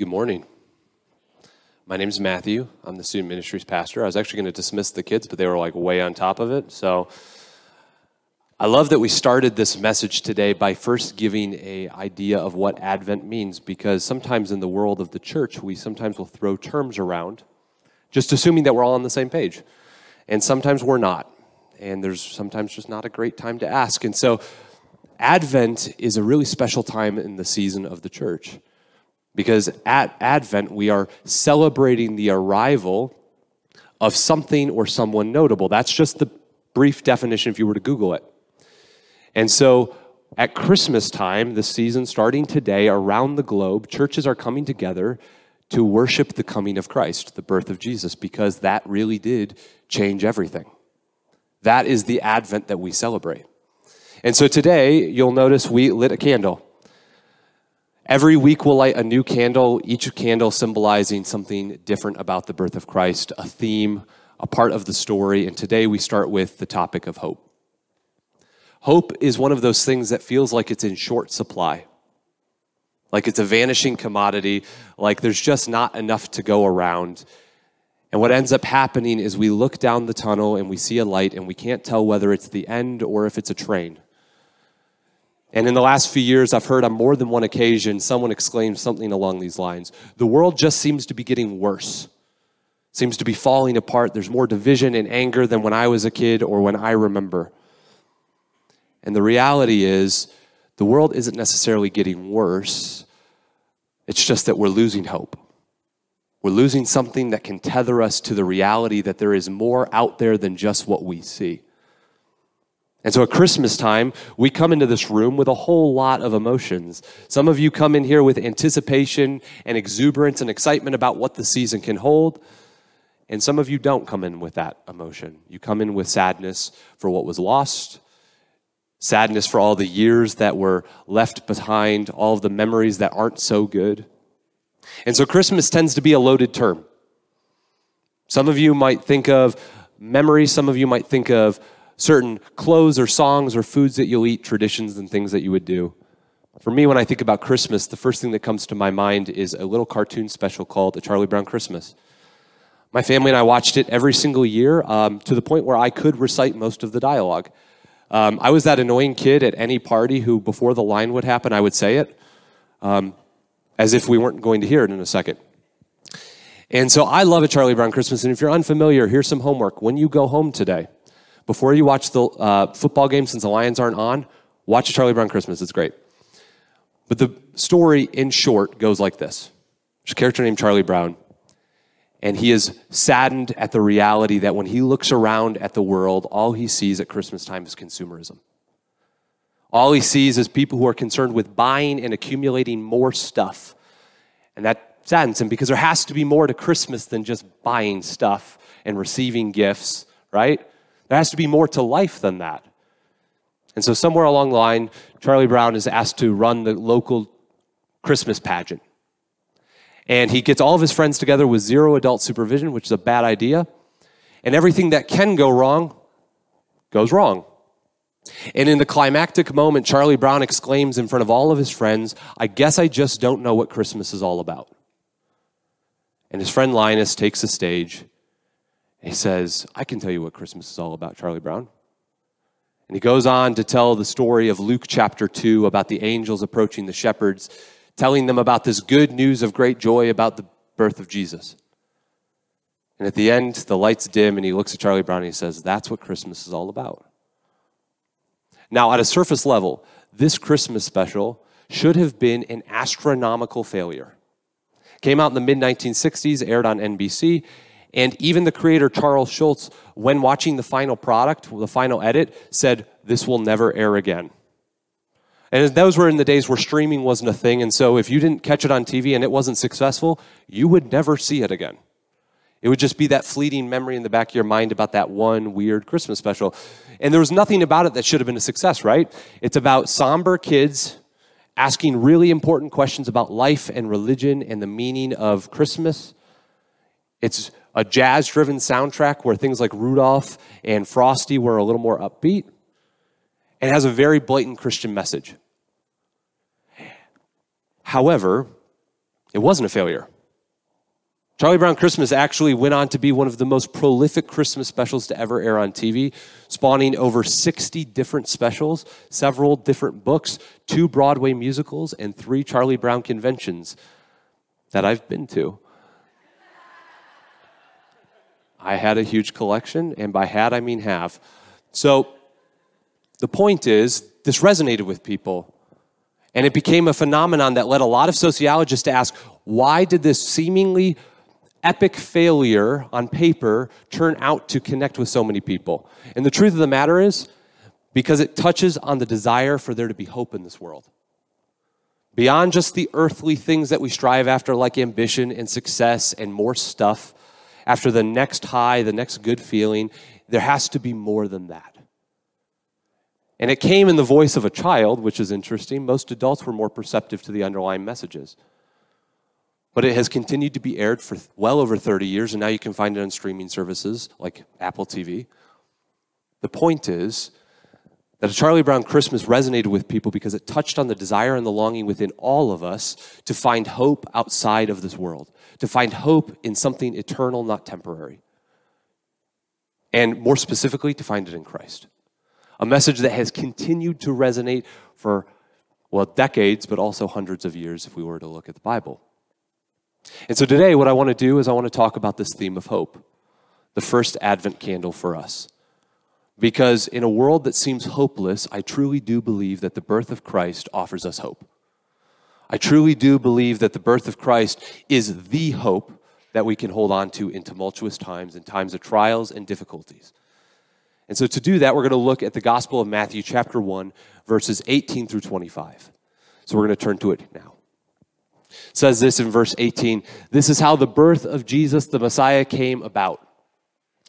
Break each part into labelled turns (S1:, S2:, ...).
S1: Good morning. My name is Matthew. I'm the student ministries pastor. I was actually going to dismiss the kids, but they were like way on top of it. So I love that we started this message today by first giving a idea of what Advent means because sometimes in the world of the church, we sometimes will throw terms around just assuming that we're all on the same page. And sometimes we're not. And there's sometimes just not a great time to ask. And so Advent is a really special time in the season of the church because at Advent we are celebrating the arrival of something or someone notable. That's just the brief definition if you were to Google it. And so at Christmas time, the season starting today around the globe, churches are coming together to worship the coming of Christ, the birth of Jesus, because that really did change everything. That is the Advent that we celebrate. And so today, you'll notice we lit a candle. Every week, we'll light a new candle, each candle symbolizing something different about the birth of Christ, a theme, a part of the story. And today, we start with the topic of hope. Hope is one of those things that feels like it's in short supply, like it's a vanishing commodity, like there's just not enough to go around. And what ends up happening is we look down the tunnel and we see a light and we can't tell whether it's the end or if it's a train. And in the last few years, I've heard on more than one occasion someone exclaim something along these lines The world just seems to be getting worse, seems to be falling apart. There's more division and anger than when I was a kid or when I remember. And the reality is, the world isn't necessarily getting worse. It's just that we're losing hope. We're losing something that can tether us to the reality that there is more out there than just what we see. And so at Christmas time, we come into this room with a whole lot of emotions. Some of you come in here with anticipation and exuberance and excitement about what the season can hold. And some of you don't come in with that emotion. You come in with sadness for what was lost, sadness for all the years that were left behind, all of the memories that aren't so good. And so Christmas tends to be a loaded term. Some of you might think of memories, some of you might think of certain clothes or songs or foods that you'll eat, traditions and things that you would do. For me, when I think about Christmas, the first thing that comes to my mind is a little cartoon special called A Charlie Brown Christmas. My family and I watched it every single year um, to the point where I could recite most of the dialogue. Um, I was that annoying kid at any party who, before the line would happen, I would say it um, as if we weren't going to hear it in a second. And so I love a Charlie Brown Christmas. And if you're unfamiliar, here's some homework. When you go home today, before you watch the uh, football game, since the Lions aren't on, watch Charlie Brown Christmas. It's great. But the story, in short, goes like this There's a character named Charlie Brown and he is saddened at the reality that when he looks around at the world, all he sees at Christmas time is consumerism. All he sees is people who are concerned with buying and accumulating more stuff. And that saddens him because there has to be more to Christmas than just buying stuff and receiving gifts, right? There has to be more to life than that. And so, somewhere along the line, Charlie Brown is asked to run the local Christmas pageant. And he gets all of his friends together with zero adult supervision, which is a bad idea. And everything that can go wrong goes wrong. And in the climactic moment, Charlie Brown exclaims in front of all of his friends, I guess I just don't know what Christmas is all about. And his friend Linus takes the stage. He says, I can tell you what Christmas is all about, Charlie Brown. And he goes on to tell the story of Luke chapter 2 about the angels approaching the shepherds telling them about this good news of great joy about the birth of Jesus. And at the end, the lights dim, and he looks at Charlie Brown and he says, That's what Christmas is all about. Now, at a surface level, this Christmas special should have been an astronomical failure. Came out in the mid 1960s, aired on NBC, and even the creator, Charles Schulz, when watching the final product, the final edit, said, This will never air again. And those were in the days where streaming wasn't a thing. And so if you didn't catch it on TV and it wasn't successful, you would never see it again. It would just be that fleeting memory in the back of your mind about that one weird Christmas special. And there was nothing about it that should have been a success, right? It's about somber kids asking really important questions about life and religion and the meaning of Christmas. It's a jazz driven soundtrack where things like Rudolph and Frosty were a little more upbeat. It has a very blatant Christian message. However, it wasn't a failure. Charlie Brown Christmas actually went on to be one of the most prolific Christmas specials to ever air on TV, spawning over 60 different specials, several different books, two Broadway musicals, and three Charlie Brown conventions that I've been to. I had a huge collection, and by had, I mean have. So the point is, this resonated with people. And it became a phenomenon that led a lot of sociologists to ask why did this seemingly epic failure on paper turn out to connect with so many people? And the truth of the matter is, because it touches on the desire for there to be hope in this world. Beyond just the earthly things that we strive after, like ambition and success and more stuff, after the next high, the next good feeling, there has to be more than that. And it came in the voice of a child, which is interesting. Most adults were more perceptive to the underlying messages. But it has continued to be aired for well over 30 years, and now you can find it on streaming services like Apple TV. The point is that a Charlie Brown Christmas resonated with people because it touched on the desire and the longing within all of us to find hope outside of this world, to find hope in something eternal, not temporary. And more specifically, to find it in Christ a message that has continued to resonate for, well, decades, but also hundreds of years if we were to look at the Bible. And so today, what I want to do is I want to talk about this theme of hope, the first Advent candle for us. Because in a world that seems hopeless, I truly do believe that the birth of Christ offers us hope. I truly do believe that the birth of Christ is the hope that we can hold on to in tumultuous times, in times of trials and difficulties. And so to do that, we're going to look at the Gospel of Matthew, chapter 1, verses 18 through 25. So we're going to turn to it now. It says this in verse 18 This is how the birth of Jesus, the Messiah, came about.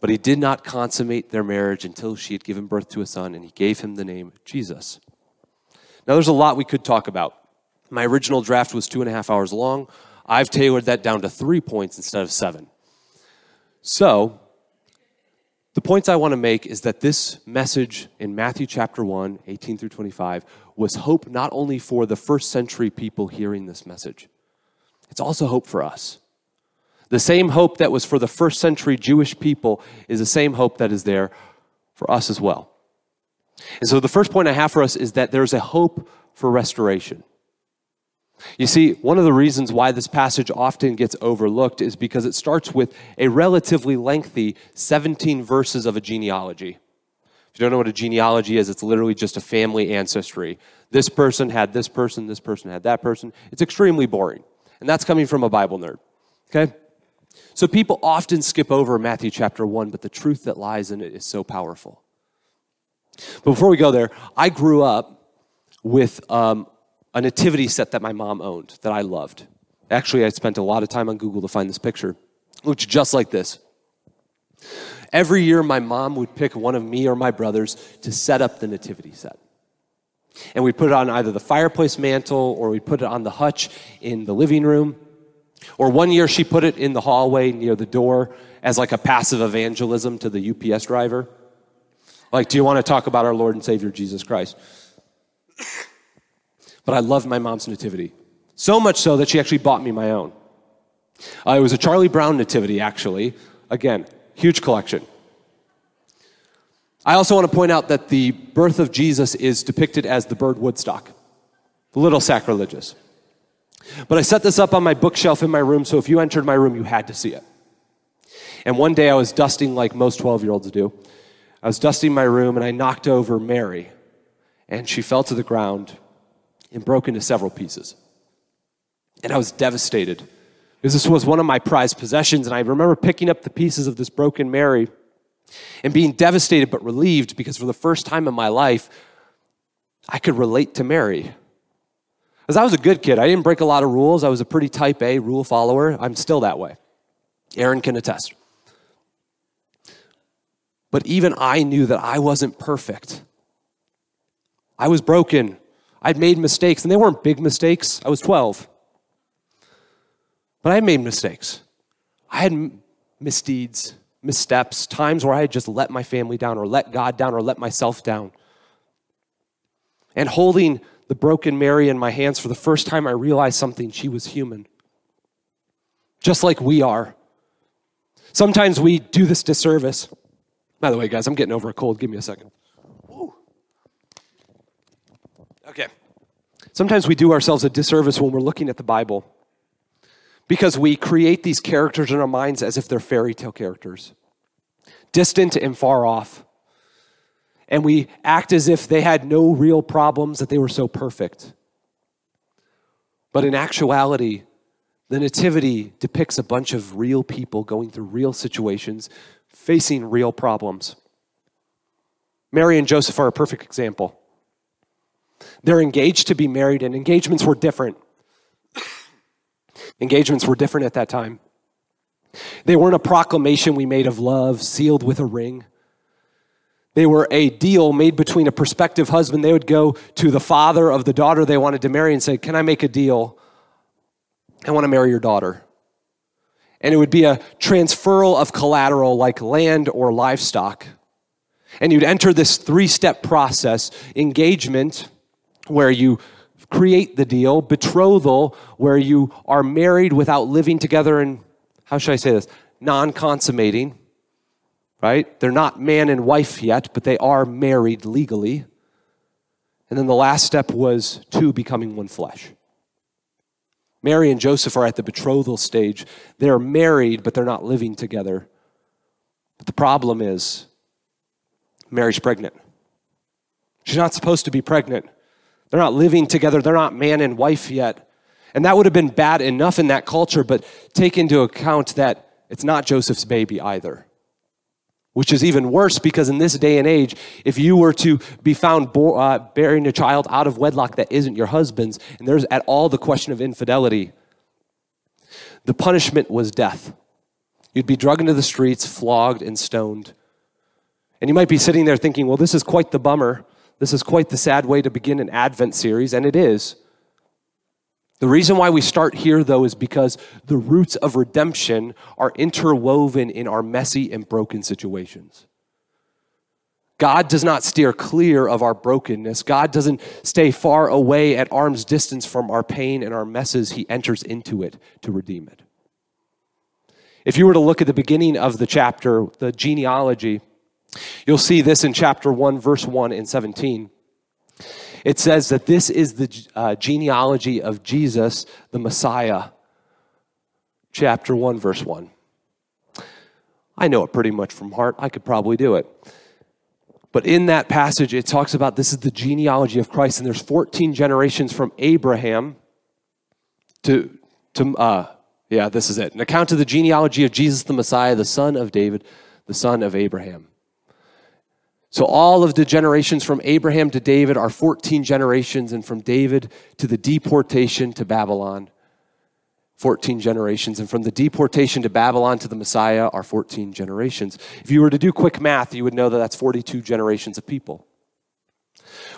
S1: But he did not consummate their marriage until she had given birth to a son, and he gave him the name Jesus. Now, there's a lot we could talk about. My original draft was two and a half hours long. I've tailored that down to three points instead of seven. So, the points I want to make is that this message in Matthew chapter 1, 18 through 25, was hope not only for the first century people hearing this message, it's also hope for us. The same hope that was for the first century Jewish people is the same hope that is there for us as well. And so the first point I have for us is that there's a hope for restoration. You see, one of the reasons why this passage often gets overlooked is because it starts with a relatively lengthy 17 verses of a genealogy. If you don't know what a genealogy is, it's literally just a family ancestry. This person had this person, this person had that person. It's extremely boring. And that's coming from a Bible nerd. Okay? So people often skip over Matthew chapter 1, but the truth that lies in it is so powerful. But before we go there, I grew up with um, a nativity set that my mom owned that I loved. Actually, I spent a lot of time on Google to find this picture. It looks just like this. Every year, my mom would pick one of me or my brothers to set up the nativity set. And we'd put it on either the fireplace mantle or we'd put it on the hutch in the living room. Or one year, she put it in the hallway near the door as like a passive evangelism to the UPS driver. Like, do you want to talk about our Lord and Savior Jesus Christ? but I love my mom's nativity. So much so that she actually bought me my own. Uh, it was a Charlie Brown nativity, actually. Again, huge collection. I also want to point out that the birth of Jesus is depicted as the bird Woodstock. A little sacrilegious. But I set this up on my bookshelf in my room, so if you entered my room, you had to see it. And one day I was dusting like most 12 year olds do. I was dusting my room and I knocked over Mary, and she fell to the ground and broke into several pieces. And I was devastated because this was one of my prized possessions. And I remember picking up the pieces of this broken Mary and being devastated but relieved because for the first time in my life, I could relate to Mary. Because I was a good kid. I didn't break a lot of rules. I was a pretty type A rule follower. I'm still that way. Aaron can attest. But even I knew that I wasn't perfect. I was broken. I'd made mistakes, and they weren't big mistakes. I was 12. But I made mistakes. I had misdeeds, missteps, times where I had just let my family down, or let God down, or let myself down. And holding the broken Mary in my hands for the first time, I realized something. She was human, just like we are. Sometimes we do this disservice. By the way, guys, I'm getting over a cold. Give me a second. Okay. Sometimes we do ourselves a disservice when we're looking at the Bible because we create these characters in our minds as if they're fairy tale characters, distant and far off and we act as if they had no real problems, that they were so perfect. But in actuality, the Nativity depicts a bunch of real people going through real situations, facing real problems. Mary and Joseph are a perfect example. They're engaged to be married, and engagements were different. engagements were different at that time. They weren't a proclamation we made of love, sealed with a ring. They were a deal made between a prospective husband. They would go to the father of the daughter they wanted to marry and say, Can I make a deal? I want to marry your daughter. And it would be a transferal of collateral like land or livestock. And you'd enter this three step process engagement, where you create the deal, betrothal, where you are married without living together and, how should I say this, non consummating right? They're not man and wife yet, but they are married legally. And then the last step was two becoming one flesh. Mary and Joseph are at the betrothal stage. They're married, but they're not living together. But the problem is, Mary's pregnant. She's not supposed to be pregnant. They're not living together. They're not man and wife yet. And that would have been bad enough in that culture, but take into account that it's not Joseph's baby either which is even worse because in this day and age, if you were to be found bo- uh, bearing a child out of wedlock that isn't your husband's, and there's at all the question of infidelity, the punishment was death. You'd be dragged into the streets, flogged, and stoned. And you might be sitting there thinking, well, this is quite the bummer. This is quite the sad way to begin an Advent series, and it is. The reason why we start here, though, is because the roots of redemption are interwoven in our messy and broken situations. God does not steer clear of our brokenness. God doesn't stay far away at arm's distance from our pain and our messes. He enters into it to redeem it. If you were to look at the beginning of the chapter, the genealogy, you'll see this in chapter 1, verse 1 and 17 it says that this is the uh, genealogy of Jesus, the Messiah. Chapter 1, verse 1. I know it pretty much from heart. I could probably do it. But in that passage, it talks about this is the genealogy of Christ, and there's 14 generations from Abraham to, to uh, yeah, this is it. An account of the genealogy of Jesus the Messiah, the son of David, the son of Abraham. So, all of the generations from Abraham to David are 14 generations, and from David to the deportation to Babylon, 14 generations. And from the deportation to Babylon to the Messiah are 14 generations. If you were to do quick math, you would know that that's 42 generations of people.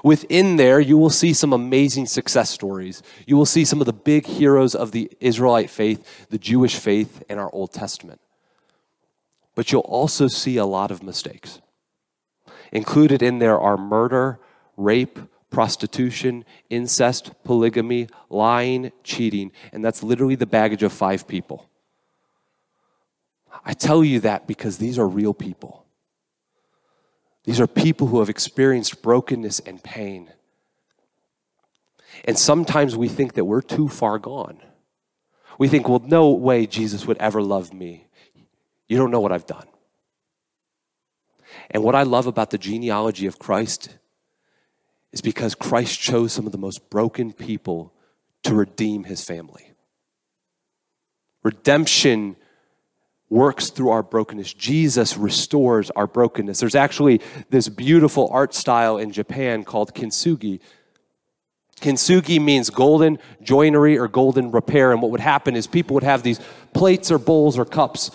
S1: Within there, you will see some amazing success stories. You will see some of the big heroes of the Israelite faith, the Jewish faith, and our Old Testament. But you'll also see a lot of mistakes. Included in there are murder, rape, prostitution, incest, polygamy, lying, cheating, and that's literally the baggage of five people. I tell you that because these are real people. These are people who have experienced brokenness and pain. And sometimes we think that we're too far gone. We think, well, no way Jesus would ever love me. You don't know what I've done. And what I love about the genealogy of Christ is because Christ chose some of the most broken people to redeem his family. Redemption works through our brokenness. Jesus restores our brokenness. There's actually this beautiful art style in Japan called kintsugi. Kintsugi means golden joinery or golden repair. And what would happen is people would have these plates or bowls or cups,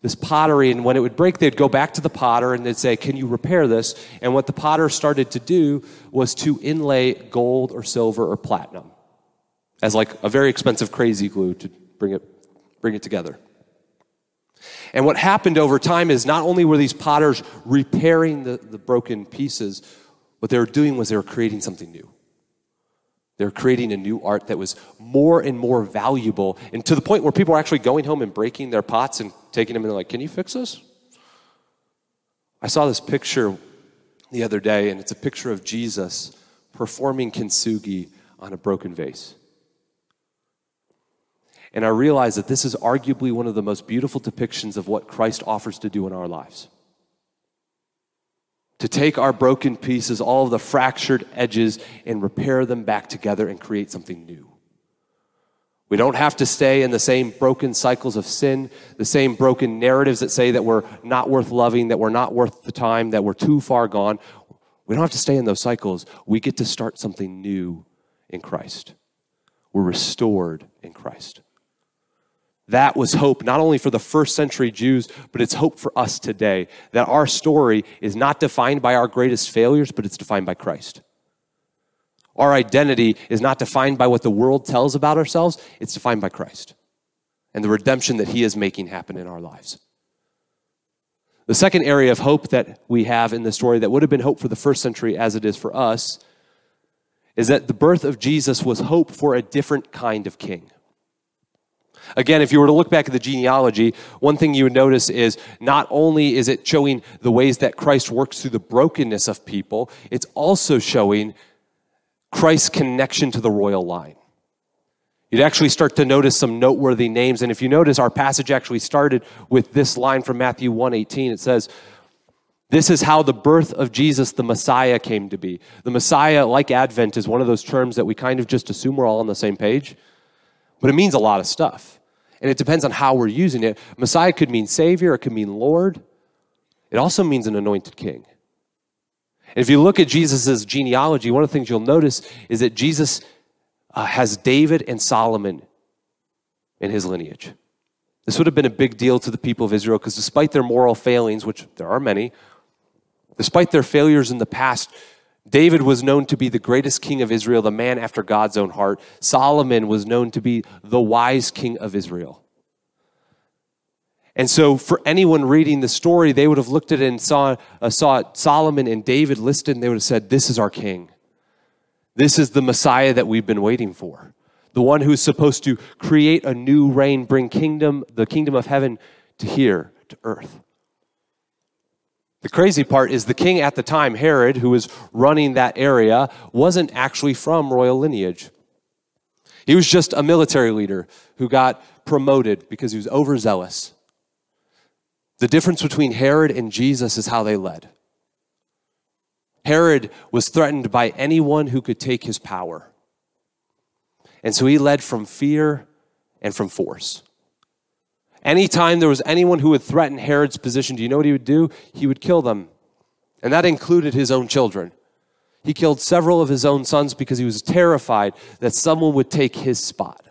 S1: this pottery, and when it would break, they'd go back to the potter and they'd say, Can you repair this? And what the potter started to do was to inlay gold or silver or platinum as like a very expensive crazy glue to bring it, bring it together. And what happened over time is not only were these potters repairing the, the broken pieces, what they were doing was they were creating something new. They were creating a new art that was more and more valuable, and to the point where people were actually going home and breaking their pots and taking them and like, Can you fix this? I saw this picture the other day, and it's a picture of Jesus performing kintsugi on a broken vase. And I realize that this is arguably one of the most beautiful depictions of what Christ offers to do in our lives. To take our broken pieces, all of the fractured edges, and repair them back together and create something new. We don't have to stay in the same broken cycles of sin, the same broken narratives that say that we're not worth loving, that we're not worth the time, that we're too far gone. We don't have to stay in those cycles. We get to start something new in Christ. We're restored in Christ. That was hope not only for the first century Jews, but it's hope for us today. That our story is not defined by our greatest failures, but it's defined by Christ. Our identity is not defined by what the world tells about ourselves, it's defined by Christ and the redemption that He is making happen in our lives. The second area of hope that we have in the story that would have been hope for the first century as it is for us is that the birth of Jesus was hope for a different kind of king. Again, if you were to look back at the genealogy, one thing you would notice is not only is it showing the ways that Christ works through the brokenness of people, it's also showing Christ's connection to the royal line. You'd actually start to notice some noteworthy names. And if you notice, our passage actually started with this line from Matthew 1:18. It says, This is how the birth of Jesus, the Messiah, came to be. The Messiah, like Advent, is one of those terms that we kind of just assume we're all on the same page, but it means a lot of stuff. And it depends on how we're using it. Messiah could mean Savior, it could mean Lord. It also means an anointed king. If you look at Jesus' genealogy, one of the things you'll notice is that Jesus uh, has David and Solomon in his lineage. This would have been a big deal to the people of Israel because despite their moral failings, which there are many, despite their failures in the past, David was known to be the greatest king of Israel, the man after God's own heart. Solomon was known to be the wise king of Israel. And so, for anyone reading the story, they would have looked at it and saw, uh, saw Solomon and David listed, and they would have said, This is our king. This is the Messiah that we've been waiting for. The one who's supposed to create a new reign, bring kingdom, the kingdom of heaven to here, to earth. The crazy part is the king at the time, Herod, who was running that area, wasn't actually from royal lineage. He was just a military leader who got promoted because he was overzealous. The difference between Herod and Jesus is how they led. Herod was threatened by anyone who could take his power. And so he led from fear and from force. Anytime there was anyone who would threaten Herod's position, do you know what he would do? He would kill them. And that included his own children. He killed several of his own sons because he was terrified that someone would take his spot.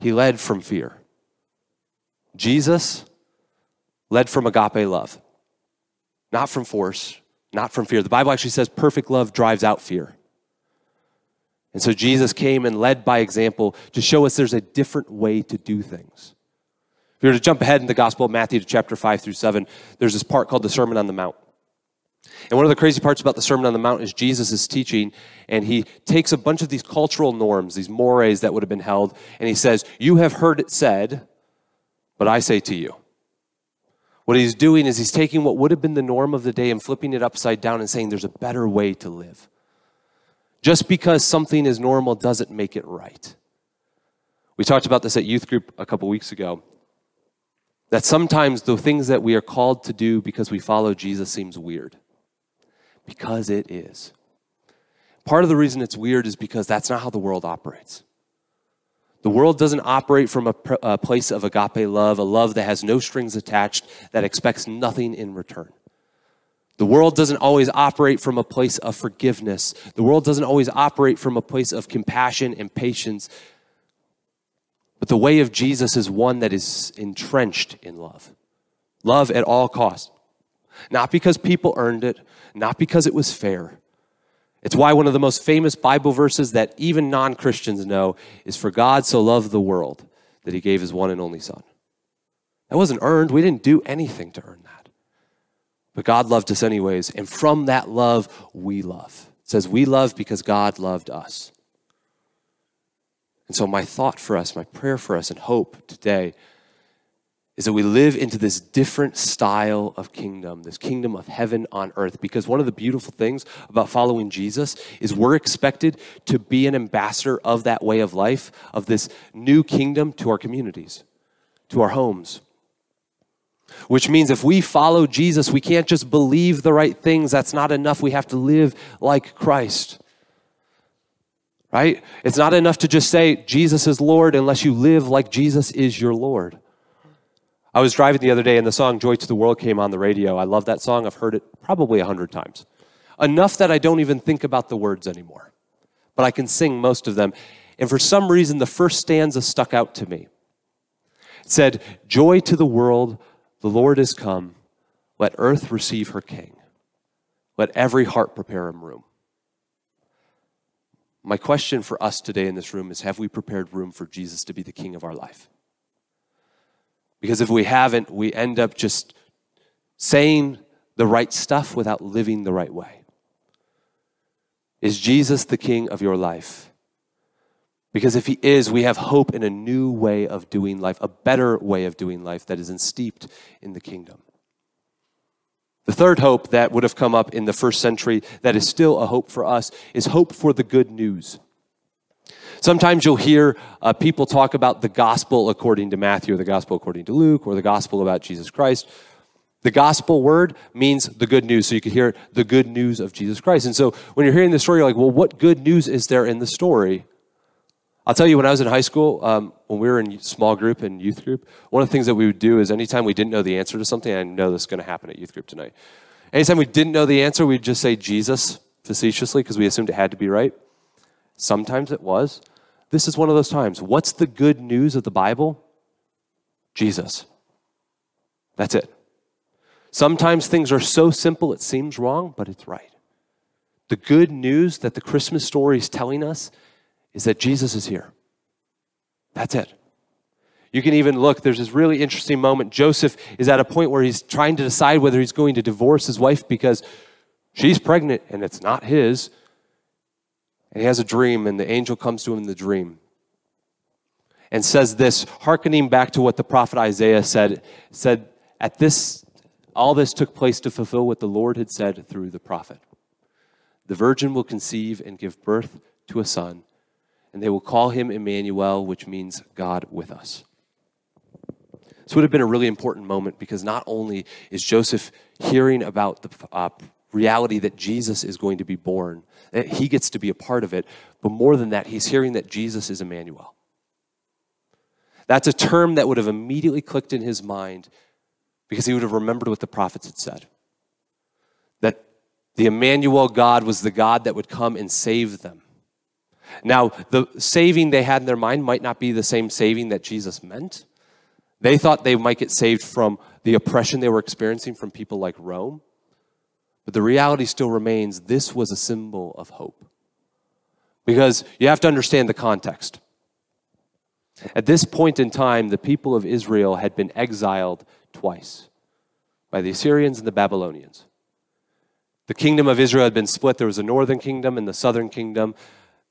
S1: He led from fear. Jesus led from agape love, not from force, not from fear. The Bible actually says perfect love drives out fear. And so Jesus came and led by example to show us there's a different way to do things. If you were to jump ahead in the Gospel of Matthew to chapter 5 through 7, there's this part called the Sermon on the Mount. And one of the crazy parts about the Sermon on the Mount is Jesus is teaching, and he takes a bunch of these cultural norms, these mores that would have been held, and he says, You have heard it said, but I say to you. What he's doing is he's taking what would have been the norm of the day and flipping it upside down and saying, There's a better way to live. Just because something is normal doesn't make it right. We talked about this at youth group a couple weeks ago. That sometimes the things that we are called to do because we follow Jesus seems weird. Because it is. Part of the reason it's weird is because that's not how the world operates. The world doesn't operate from a, a, place of agape love, a love that has no strings attached, that expects nothing in return. The world doesn't always operate from a place of forgiveness. The world doesn't always operate from a place of compassion and patience. But the way of Jesus is one that is entrenched in love. Love at all costs. Not because people earned it, not because it was fair. It's why one of the most famous Bible verses that even non Christians know is For God so loved the world that he gave his one and only Son. That wasn't earned. We didn't do anything to earn that. But God loved us anyways. And from that love, we love. It says, We love because God loved us. And so, my thought for us, my prayer for us, and hope today is that we live into this different style of kingdom, this kingdom of heaven on earth. Because one of the beautiful things about following Jesus is we're expected to be an ambassador of that way of life, of this new kingdom to our communities, to our homes. Which means if we follow Jesus, we can't just believe the right things. That's not enough. We have to live like Christ right? It's not enough to just say Jesus is Lord unless you live like Jesus is your Lord. I was driving the other day and the song Joy to the World came on the radio. I love that song. I've heard it probably a hundred times. Enough that I don't even think about the words anymore. But I can sing most of them. And for some reason, the first stanza stuck out to me. It said, Joy to the world, the Lord is come. Let earth receive her king. Let every heart prepare him room. My question for us today in this room is Have we prepared room for Jesus to be the king of our life? Because if we haven't, we end up just saying the right stuff without living the right way. Is Jesus the king of your life? Because if he is, we have hope in a new way of doing life, a better way of doing life that is steeped in the kingdom. The third hope that would have come up in the first century that is still a hope for us is hope for the good news. Sometimes you'll hear uh, people talk about the gospel according to Matthew, or the gospel according to Luke, or the gospel about Jesus Christ. The gospel word means the good news. So you can hear the good news of Jesus Christ. And so when you're hearing the story, you're like, well, what good news is there in the story? I'll tell you, when I was in high school, um, when we were in small group and youth group, one of the things that we would do is anytime we didn't know the answer to something, I know this is going to happen at youth group tonight. Anytime we didn't know the answer, we'd just say Jesus facetiously because we assumed it had to be right. Sometimes it was. This is one of those times. What's the good news of the Bible? Jesus. That's it. Sometimes things are so simple it seems wrong, but it's right. The good news that the Christmas story is telling us is that Jesus is here. That's it. You can even look, there's this really interesting moment. Joseph is at a point where he's trying to decide whether he's going to divorce his wife because she's pregnant and it's not his. And he has a dream, and the angel comes to him in the dream and says this, hearkening back to what the prophet Isaiah said, said, at this, all this took place to fulfill what the Lord had said through the prophet. The virgin will conceive and give birth to a son and they will call him Emmanuel, which means God with us. This would have been a really important moment because not only is Joseph hearing about the uh, reality that Jesus is going to be born, that he gets to be a part of it, but more than that, he's hearing that Jesus is Emmanuel. That's a term that would have immediately clicked in his mind because he would have remembered what the prophets had said. That the Emmanuel God was the God that would come and save them. Now, the saving they had in their mind might not be the same saving that Jesus meant. They thought they might get saved from the oppression they were experiencing from people like Rome. But the reality still remains this was a symbol of hope. Because you have to understand the context. At this point in time, the people of Israel had been exiled twice by the Assyrians and the Babylonians. The kingdom of Israel had been split. There was a northern kingdom and the southern kingdom.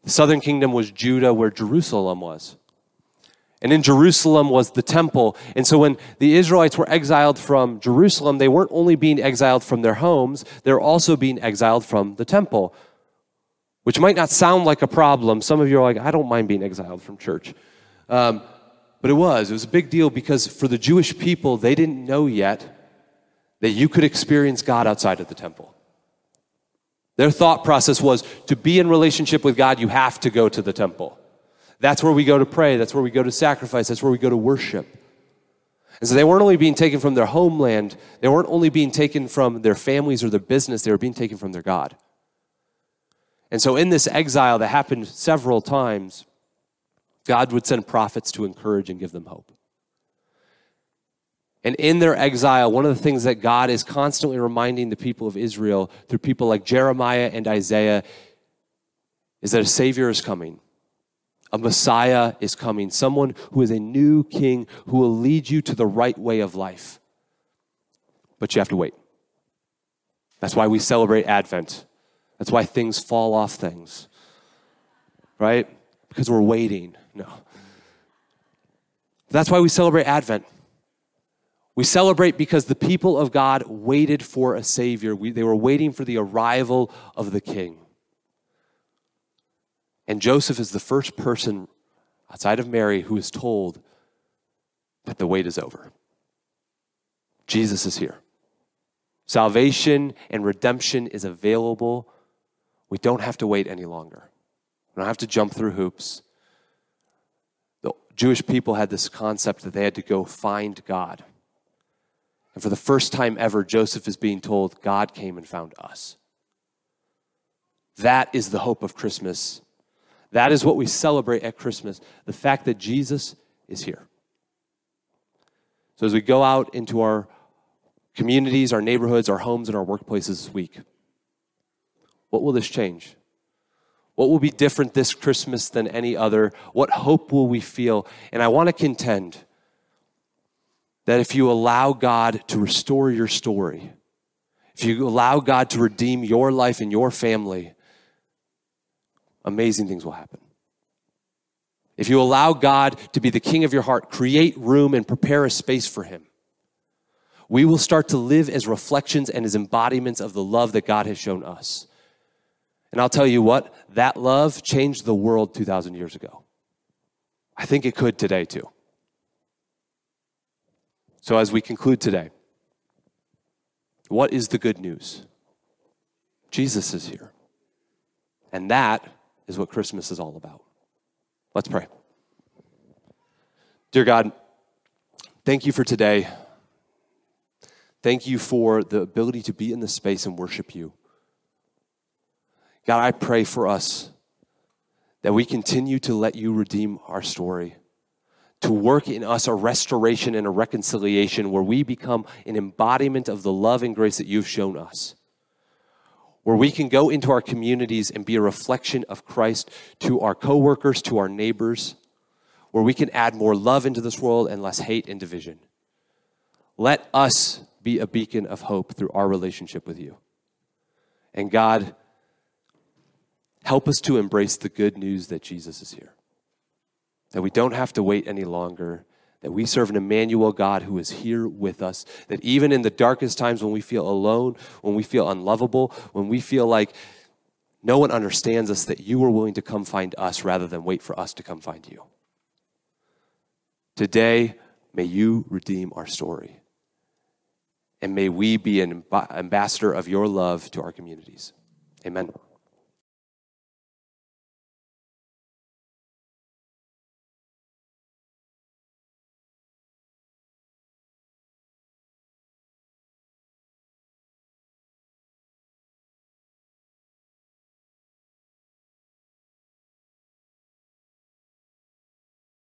S1: The southern kingdom was Judah, where Jerusalem was. And in Jerusalem was the temple. And so when the Israelites were exiled from Jerusalem, they weren't only being exiled from their homes, they were also being exiled from the temple. which might not sound like a problem. Some of you are like, I don't mind being exiled from church. Um, but it was. It was a big deal because for the Jewish people, they didn't know yet that you could experience God outside of the temple. Their thought process was to be in relationship with God, you have to go to the temple. That's where we go to pray, that's where we go to sacrifice, that's where we go to worship. And so they weren't only being taken from their homeland, they weren't only being taken from their families or their business, they were being taken from their God. And so in this exile that happened several times, God would send prophets to encourage and give them hope. And in their exile, one of the things that God is constantly reminding the people of Israel through people like Jeremiah and Isaiah is that a Savior is coming. A Messiah is coming, someone who is a new king who will lead you to the right way of life. But you have to wait. That's why we celebrate Advent. That's why things fall off things, right? Because we're waiting. No. That's why we celebrate Advent. We celebrate because the people of God waited for a Savior. We, they were waiting for the arrival of the King. And Joseph is the first person outside of Mary who is told that the wait is over. Jesus is here. Salvation and redemption is available. We don't have to wait any longer. We don't have to jump through hoops. The Jewish people had this concept that they had to go find God. And for the first time ever, Joseph is being told, God came and found us. That is the hope of Christmas. That is what we celebrate at Christmas the fact that Jesus is here. So as we go out into our communities, our neighborhoods, our homes, and our workplaces this week, what will this change? What will be different this Christmas than any other? What hope will we feel? And I want to contend that if you allow God to restore your story, if you allow God to redeem your life and your family, amazing things will happen. If you allow God to be the king of your heart, create room and prepare a space for Him, we will start to live as reflections and as embodiments of the love that God has shown us. And I'll tell you what, that love changed the world 2,000 years ago. I think it could today too. So, as we conclude today, what is the good news? Jesus is here. And that is what Christmas is all about. Let's pray. Dear God, thank you for today. Thank you for the ability to be in this space and worship you. God, I pray for us that we continue to let you redeem our story to work in us a restoration and a reconciliation where we become an embodiment of the love and grace that you've shown us. Where we can go into our communities and be a reflection of Christ to our coworkers, to our neighbors, where we can add more love into this world and less hate and division. Let us be a beacon of hope through our relationship with you. And God, help us to embrace the good news that Jesus is here that we don't have to wait any longer, that we serve an Emmanuel God who is here with us, that even in the darkest times when we feel alone, when we feel unlovable, when we feel like no one understands us, that you are willing to come find us rather than wait for us to come find you. Today, may you redeem our story. And may we be an ambassador of your love to our communities. Amen.